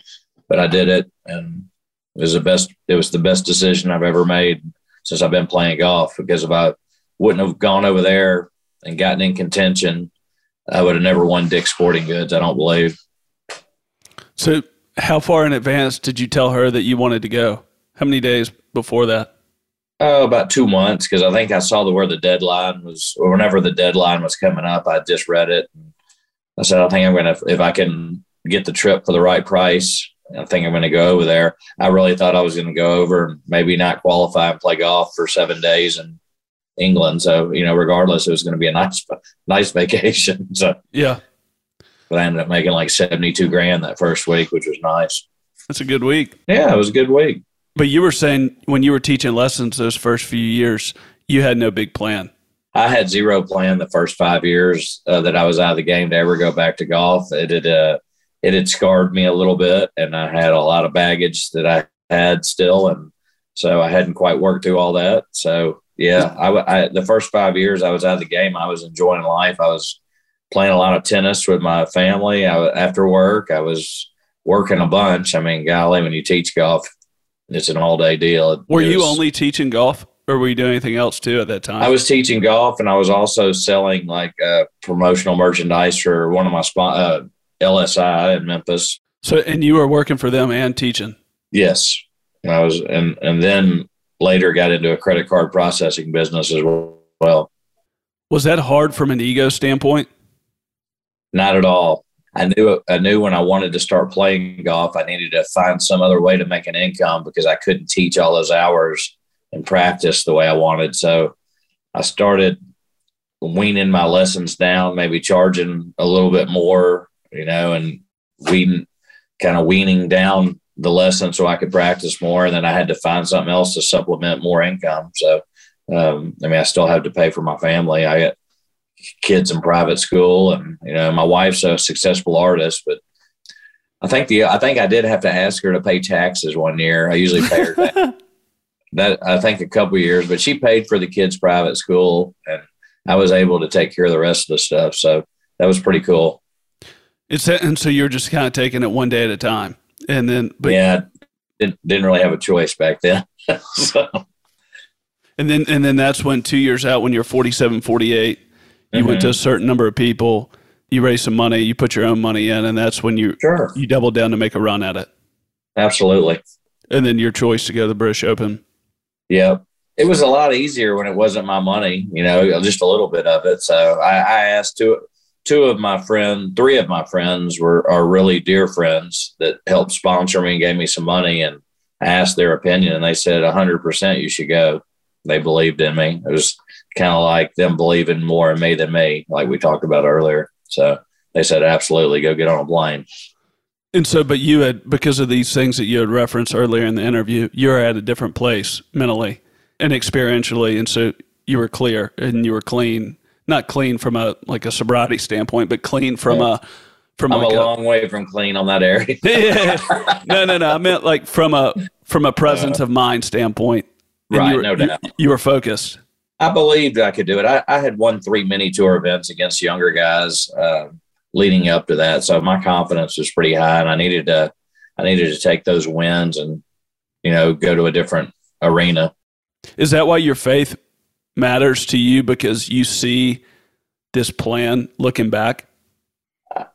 but I did it, and it was the best. It was the best decision I've ever made since I've been playing golf. Because if I wouldn't have gone over there and gotten in contention, I would have never won Dick's Sporting Goods. I don't believe. So, how far in advance did you tell her that you wanted to go? How many days before that? Oh, about two months because I think I saw the where the deadline was, or whenever the deadline was coming up, I just read it. I said, I think I'm going to, if I can get the trip for the right price, I think I'm going to go over there. I really thought I was going to go over and maybe not qualify and play golf for seven days in England. So, you know, regardless, it was going to be a nice, nice vacation. So, yeah. But I ended up making like 72 grand that first week, which was nice. That's a good week. Yeah, it was a good week. But you were saying when you were teaching lessons those first few years, you had no big plan. I had zero plan the first five years uh, that I was out of the game to ever go back to golf. It had uh, it had scarred me a little bit, and I had a lot of baggage that I had still, and so I hadn't quite worked through all that. So yeah, I, I the first five years I was out of the game, I was enjoying life. I was playing a lot of tennis with my family. I, after work, I was working a bunch. I mean, golly, when you teach golf, it's an all day deal. Were you only teaching golf or were you doing anything else too at that time? I was teaching golf and I was also selling like uh, promotional merchandise for one of my spot, uh, LSI in Memphis. So, and you were working for them and teaching. Yes, I was, and and then later got into a credit card processing business as well. Was that hard from an ego standpoint? Not at all. I knew I knew when I wanted to start playing golf, I needed to find some other way to make an income because I couldn't teach all those hours and practice the way I wanted. So I started weaning my lessons down, maybe charging a little bit more, you know, and weeding, kind of weaning down the lesson so I could practice more. And then I had to find something else to supplement more income. So, um, I mean, I still have to pay for my family. I got kids in private school, and you know, my wife's a successful artist, but I think the I think I did have to ask her to pay taxes one year. I usually pay her that. that I think a couple years, but she paid for the kids' private school, and I was able to take care of the rest of the stuff. So that was pretty cool. It's and so you're just kind of taking it one day at a time, and then but yeah, didn't, didn't really have a choice back then. so. And then and then that's when two years out, when you're 47, 48, you mm-hmm. went to a certain number of people, you raised some money, you put your own money in, and that's when you sure. you doubled down to make a run at it. Absolutely. And then your choice to go to the British Open. Yeah. It was a lot easier when it wasn't my money, you know, just a little bit of it. So I, I asked two two of my friends, three of my friends were are really dear friends that helped sponsor me and gave me some money and asked their opinion and they said hundred percent you should go. They believed in me. It was kind of like them believing more in me than me, like we talked about earlier. So they said, absolutely, go get on a plane. And so, but you had, because of these things that you had referenced earlier in the interview, you're at a different place mentally and experientially. And so you were clear and you were clean, not clean from a, like a sobriety standpoint, but clean from yeah. a, from I'm like a long way from clean on that area. yeah. No, no, no. I meant like from a, from a presence uh, of mind standpoint. right. You were, no doubt. You, you were focused. I believed I could do it. I, I had won three mini tour events against younger guys uh, leading up to that, so my confidence was pretty high, and I needed to I needed to take those wins and you know go to a different arena. Is that why your faith matters to you because you see this plan looking back?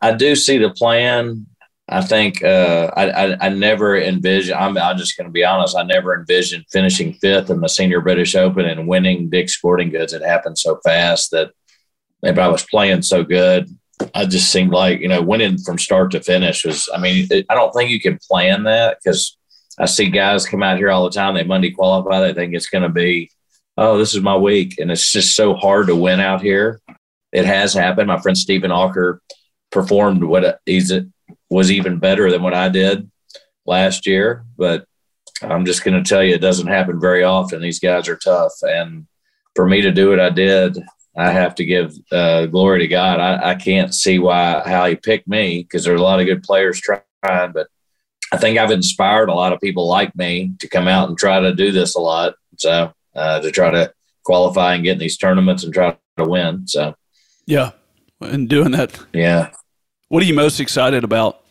I do see the plan. I think uh, I, I, I never envisioned. I'm, I'm just going to be honest. I never envisioned finishing fifth in the Senior British Open and winning Dick's Sporting Goods. It happened so fast that maybe I was playing so good. I just seemed like you know winning from start to finish was. I mean, it, I don't think you can plan that because I see guys come out here all the time. They Monday qualify. They think it's going to be, oh, this is my week, and it's just so hard to win out here. It has happened. My friend Steven Alker performed what he's was even better than what I did last year. But I'm just going to tell you, it doesn't happen very often. These guys are tough. And for me to do what I did, I have to give uh, glory to God. I, I, can't see why how he picked me because there's a lot of good players trying, but I think I've inspired a lot of people like me to come out and try to do this a lot. So uh, to try to qualify and get in these tournaments and try to win. So yeah, and doing that. Yeah, what are you most excited about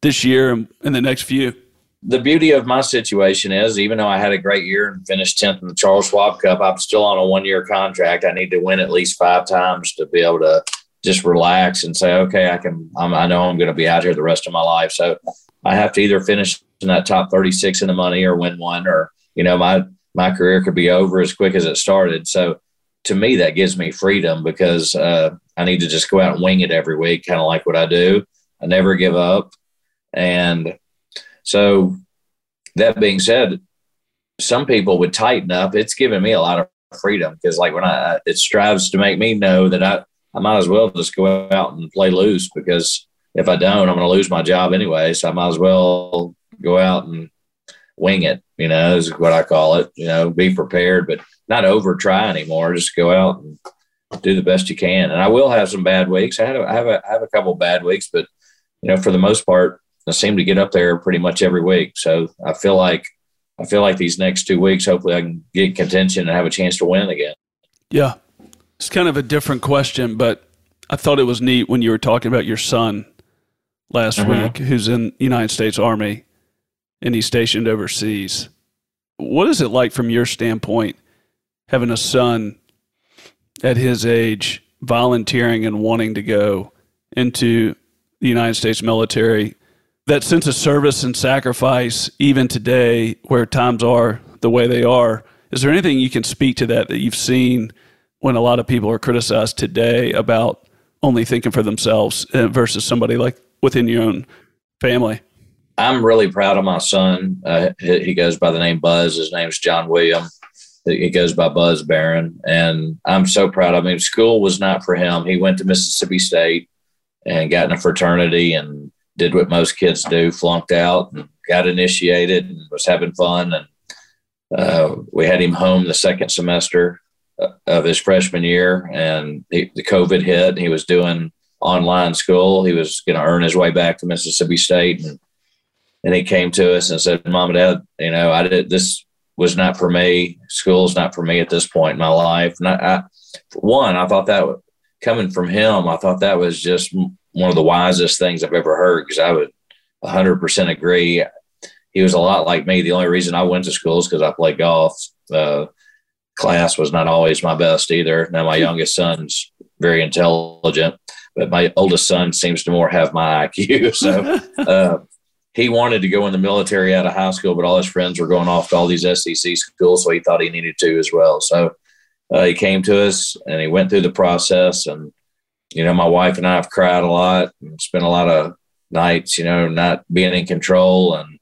this year and, in the next few? The beauty of my situation is, even though I had a great year and finished 10th in the Charles Schwab Cup, I'm still on a one year contract. I need to win at least five times to be able to just relax and say, okay, I can, I'm, i know I'm going to be out here the rest of my life. So I have to either finish in that top 36 in the money or win one, or, you know, my, my career could be over as quick as it started. So to me, that gives me freedom because uh, I need to just go out and wing it every week, kind of like what I do. I never give up. And so, that being said, some people would tighten up. It's given me a lot of freedom because, like, when I, it strives to make me know that I, I might as well just go out and play loose because if I don't, I'm going to lose my job anyway. So I might as well go out and wing it, you know, is what I call it. You know, be prepared, but not over try anymore. Just go out and do the best you can. And I will have some bad weeks. I have a, I have a, I have a couple bad weeks, but you know, for the most part, I seem to get up there pretty much every week. So I feel like I feel like these next two weeks, hopefully, I can get contention and have a chance to win again. Yeah, it's kind of a different question, but I thought it was neat when you were talking about your son last mm-hmm. week, who's in United States Army and he's stationed overseas. What is it like from your standpoint, having a son at his age volunteering and wanting to go into the United States military that sense of service and sacrifice, even today, where times are the way they are, is there anything you can speak to that that you've seen when a lot of people are criticized today about only thinking for themselves uh, versus somebody like within your own family? I'm really proud of my son. Uh, he goes by the name Buzz. His name's John William. He goes by Buzz Barron, and I'm so proud of him. School was not for him. He went to Mississippi State and got in a fraternity and did what most kids do: flunked out and got initiated and was having fun. And uh, we had him home the second semester uh, of his freshman year, and he, the COVID hit. He was doing online school. He was going to earn his way back to Mississippi State, and and he came to us and said, "Mom and Dad, you know, I did this was not for me. School's not for me at this point in my life." And I, I one, I thought that coming from him, I thought that was just one of the wisest things I've ever heard because I would 100% agree. He was a lot like me. The only reason I went to school is because I played golf. Uh, class was not always my best either. Now my youngest son's very intelligent, but my oldest son seems to more have my IQ. So uh, he wanted to go in the military out of high school, but all his friends were going off to all these SEC schools, so he thought he needed to as well. So uh, he came to us and he went through the process. And you know, my wife and I have cried a lot and spent a lot of nights, you know, not being in control. And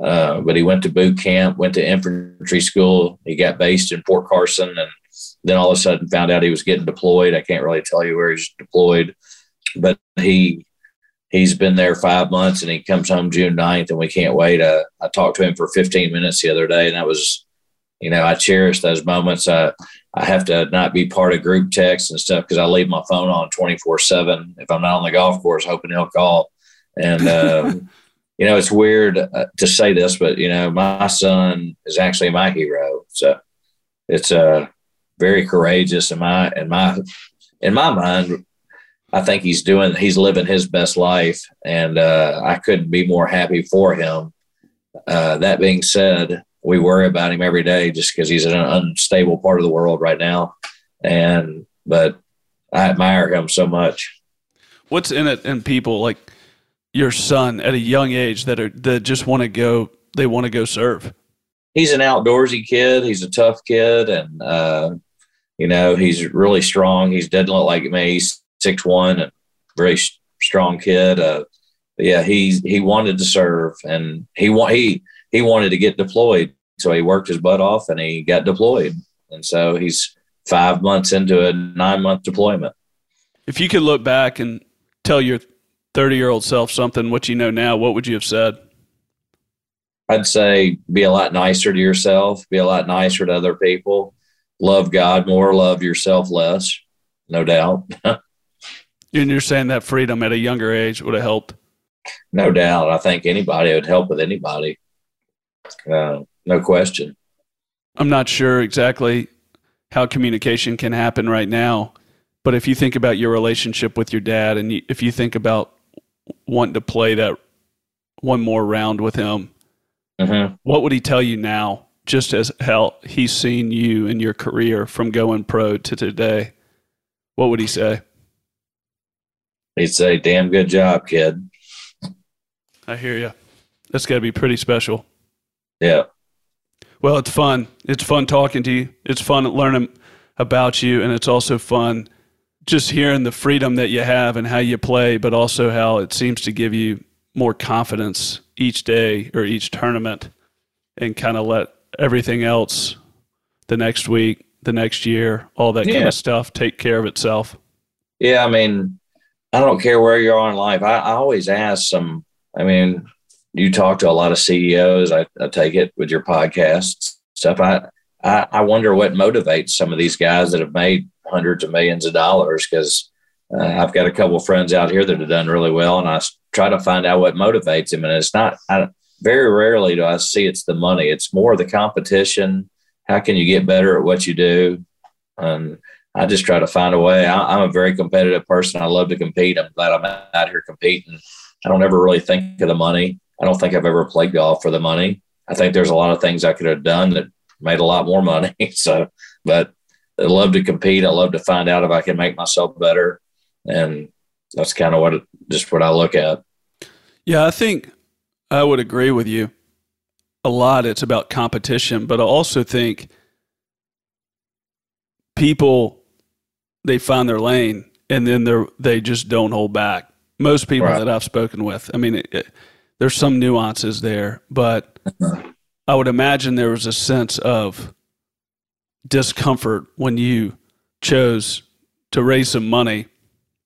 uh, but he went to boot camp, went to infantry school. He got based in Fort Carson, and then all of a sudden found out he was getting deployed. I can't really tell you where he's deployed, but he he's been there five months and he comes home June 9th and we can't wait. Uh, I talked to him for 15 minutes the other day and that was, you know, I cherish those moments. I, I have to not be part of group texts and stuff because I leave my phone on 24 seven. If I'm not on the golf course, hoping he'll call. And, um, you know, it's weird uh, to say this, but you know, my son is actually my hero. So it's, uh, very courageous in my, in my, in my mind, I think he's doing he's living his best life, and uh, I couldn't be more happy for him. Uh, that being said, we worry about him every day just because he's in an unstable part of the world right now, and but I admire him so much. What's in it in people like your son at a young age that are that just want to go they want to go serve? He's an outdoorsy kid. He's a tough kid, and uh, you know he's really strong. He's doesn't look like me. He's six one and very strong kid. Uh, yeah, he he wanted to serve, and he want he he wanted to get deployed, so he worked his butt off, and he got deployed, and so he's five months into a nine month deployment. If you could look back and tell your thirty year old self something, what you know now, what would you have said? I'd say be a lot nicer to yourself, be a lot nicer to other people, love God more, love yourself less, no doubt. And you're saying that freedom at a younger age would have helped? No doubt. I think anybody would help with anybody. Uh, no question. I'm not sure exactly how communication can happen right now, but if you think about your relationship with your dad and if you think about wanting to play that one more round with him, mm-hmm. what would he tell you now, just as how he's seen you in your career from going pro to today? What would he say? He'd say, "Damn good job, kid." I hear you. That's got to be pretty special. Yeah. Well, it's fun. It's fun talking to you. It's fun learning about you, and it's also fun just hearing the freedom that you have and how you play, but also how it seems to give you more confidence each day or each tournament, and kind of let everything else the next week, the next year, all that yeah. kind of stuff take care of itself. Yeah, I mean, I don't care where you are in life. I, I always ask some. I mean, you talk to a lot of CEOs. I, I take it with your podcast stuff. I, I, I wonder what motivates some of these guys that have made hundreds of millions of dollars because uh, I've got a couple of friends out here that have done really well, and I try to find out what motivates them. And it's not I, very rarely do I see it's the money. It's more the competition. How can you get better at what you do? And I just try to find a way. I, am a very competitive person. I love to compete. I'm glad I'm out here competing. I don't ever really think of the money. I don't think I've ever played golf for the money. I think there's a lot of things I could have done that made a lot more money. so, but I love to compete. I love to find out if I can make myself better. And that's kind of what, just what I look at. Yeah. I think I would agree with you. A lot it's about competition, but I also think people they find their lane and then they they just don't hold back. Most people right. that I've spoken with, I mean, it, it, there's some nuances there, but I would imagine there was a sense of discomfort when you chose to raise some money,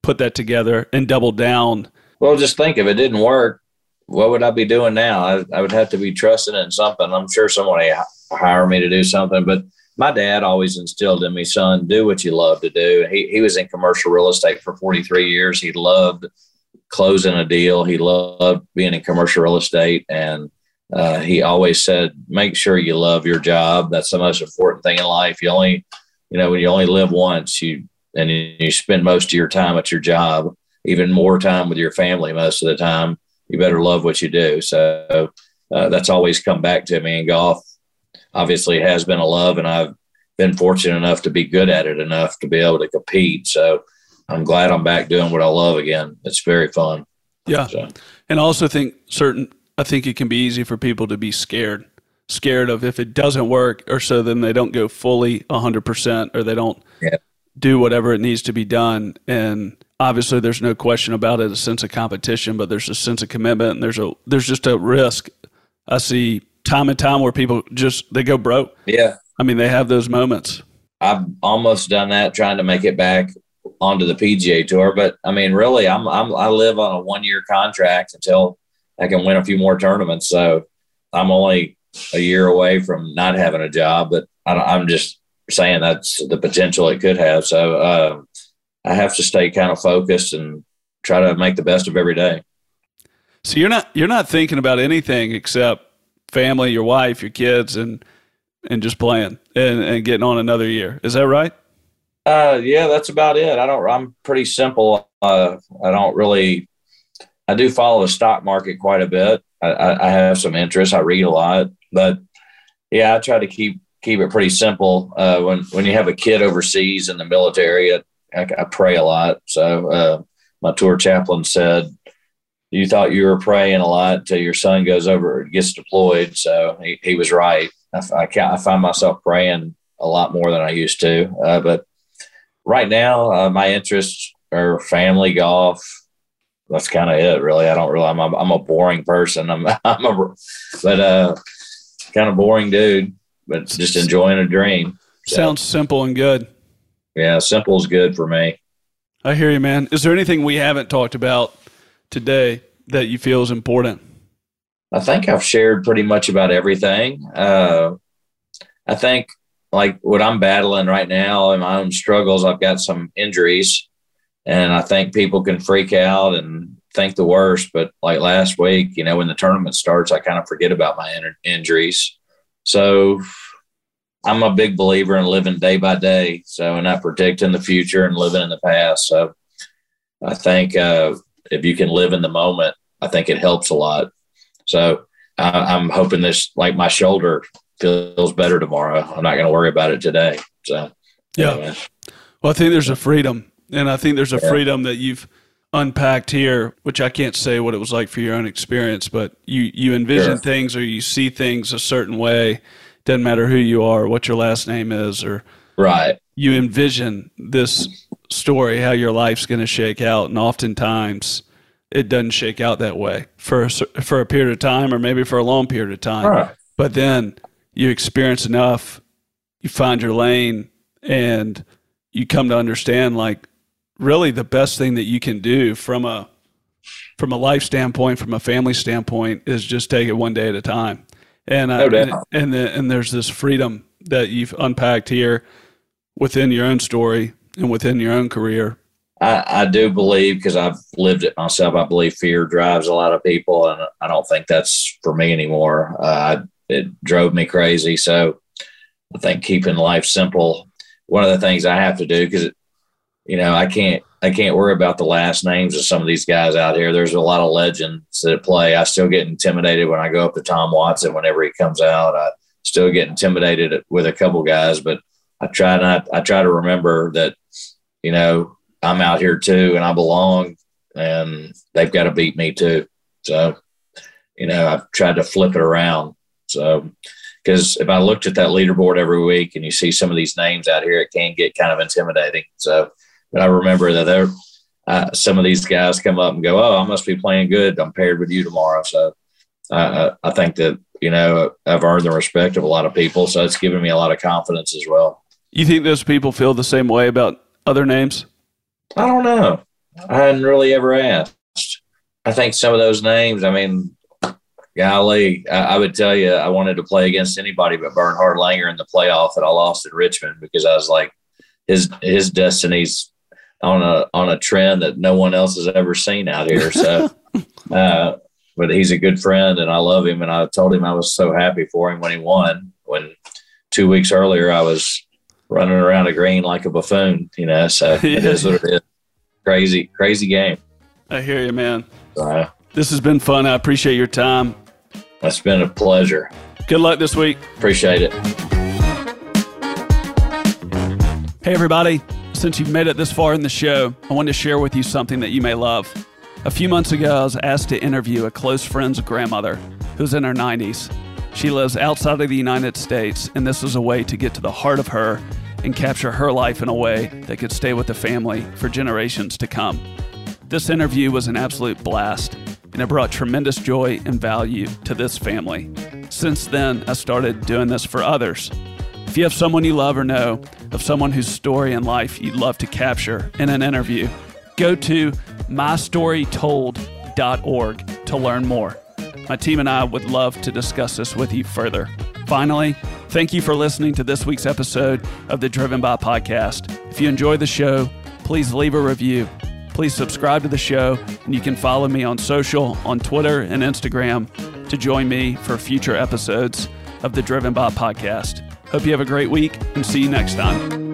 put that together, and double down. Well, just think if it didn't work, what would I be doing now? I, I would have to be trusting in something. I'm sure someone would hire me to do something, but my dad always instilled in me, son, do what you love to do. He, he was in commercial real estate for 43 years. He loved closing a deal. He loved being in commercial real estate. And uh, he always said, make sure you love your job. That's the most important thing in life. You only, you know, when you only live once, you, and you spend most of your time at your job, even more time with your family most of the time, you better love what you do. So uh, that's always come back to me in golf obviously has been a love, and I've been fortunate enough to be good at it enough to be able to compete. So I'm glad I'm back doing what I love again. It's very fun. Yeah, so. and I also think certain. I think it can be easy for people to be scared, scared of if it doesn't work, or so then they don't go fully 100 percent, or they don't yeah. do whatever it needs to be done. And obviously, there's no question about it. A sense of competition, but there's a sense of commitment, and there's a there's just a risk. I see time and time where people just they go broke. Yeah. I mean, they have those moments. I've almost done that trying to make it back onto the PGA tour, but I mean, really, I'm, I'm I live on a one year contract until I can win a few more tournaments. So I'm only a year away from not having a job, but I am just saying that's the potential it could have. So uh, I have to stay kind of focused and try to make the best of every day. So you're not you're not thinking about anything except family, your wife, your kids, and and just playing and, and getting on another year. Is that right? Uh, yeah, that's about it. I don't. I'm pretty simple. Uh, I don't really. I do follow the stock market quite a bit. I, I have some interest. I read a lot, but yeah, I try to keep keep it pretty simple. Uh, when when you have a kid overseas in the military, I, I pray a lot. So uh, my tour chaplain said, you thought you were praying a lot until your son goes over and gets deployed. So he, he was right. I, I, I, find myself praying a lot more than I used to. Uh, but right now, uh, my interests are family, golf. That's kind of it, really. I don't really. I'm a, I'm a boring person. I'm I'm a, but uh, kind of boring dude. But just enjoying a dream. So, Sounds simple and good. Yeah, simple is good for me. I hear you, man. Is there anything we haven't talked about today that you feel is important? I think I've shared pretty much about everything. Uh, I think like what I'm battling right now in my own struggles, I've got some injuries, and I think people can freak out and think the worst. But like last week, you know, when the tournament starts, I kind of forget about my in- injuries. So I'm a big believer in living day by day. So, and not predicting the future and living in the past. So, I think uh, if you can live in the moment, I think it helps a lot. So uh, I'm hoping this, like my shoulder, feels better tomorrow. I'm not going to worry about it today. So yeah. Anyway. Well, I think there's a freedom, and I think there's a yeah. freedom that you've unpacked here, which I can't say what it was like for your own experience, but you you envision sure. things or you see things a certain way. Doesn't matter who you are, what your last name is, or right. You envision this story, how your life's going to shake out. And oftentimes it doesn't shake out that way for a, for a period of time or maybe for a long period of time. Right. But then you experience enough, you find your lane, and you come to understand like really the best thing that you can do from a from a life standpoint, from a family standpoint, is just take it one day at a time. And no and and, the, and there's this freedom that you've unpacked here within your own story and within your own career? I, I do believe because I've lived it myself. I believe fear drives a lot of people, and I don't think that's for me anymore. Uh, it drove me crazy. So I think keeping life simple. One of the things I have to do because you know I can't I can't worry about the last names of some of these guys out here. There's a lot of legends that play. I still get intimidated when I go up to Tom Watson whenever he comes out. I still get intimidated with a couple guys, but I try not. I try to remember that, you know, I'm out here too, and I belong, and they've got to beat me too. So, you know, I've tried to flip it around. So, because if I looked at that leaderboard every week and you see some of these names out here, it can get kind of intimidating. So, but I remember that there, uh, some of these guys come up and go, "Oh, I must be playing good. I'm paired with you tomorrow." So, I think that you know I've earned the respect of a lot of people. So it's given me a lot of confidence as well. You think those people feel the same way about other names? I don't know. I hadn't really ever asked. I think some of those names. I mean, golly, I, I, would tell you I wanted to play against anybody but Bernhard Langer in the playoff that I lost at Richmond because I was like, his his destiny's on a on a trend that no one else has ever seen out here. So, uh, but he's a good friend and I love him. And I told him I was so happy for him when he won. When two weeks earlier I was running around a green like a buffoon, you know. So yeah. it is what it is. Crazy, crazy game. I hear you, man. Uh, this has been fun. I appreciate your time. It's been a pleasure. Good luck this week. Appreciate it. Hey, everybody. Since you've made it this far in the show, I wanted to share with you something that you may love. A few months ago, I was asked to interview a close friend's grandmother who's in her 90s. She lives outside of the United States, and this was a way to get to the heart of her and capture her life in a way that could stay with the family for generations to come. This interview was an absolute blast, and it brought tremendous joy and value to this family. Since then, I started doing this for others. If you have someone you love or know of someone whose story in life you'd love to capture in an interview, go to mystorytold.org to learn more. My team and I would love to discuss this with you further. Finally, thank you for listening to this week's episode of the Driven By podcast. If you enjoy the show, please leave a review Please subscribe to the show, and you can follow me on social, on Twitter and Instagram to join me for future episodes of the Driven By podcast. Hope you have a great week and see you next time.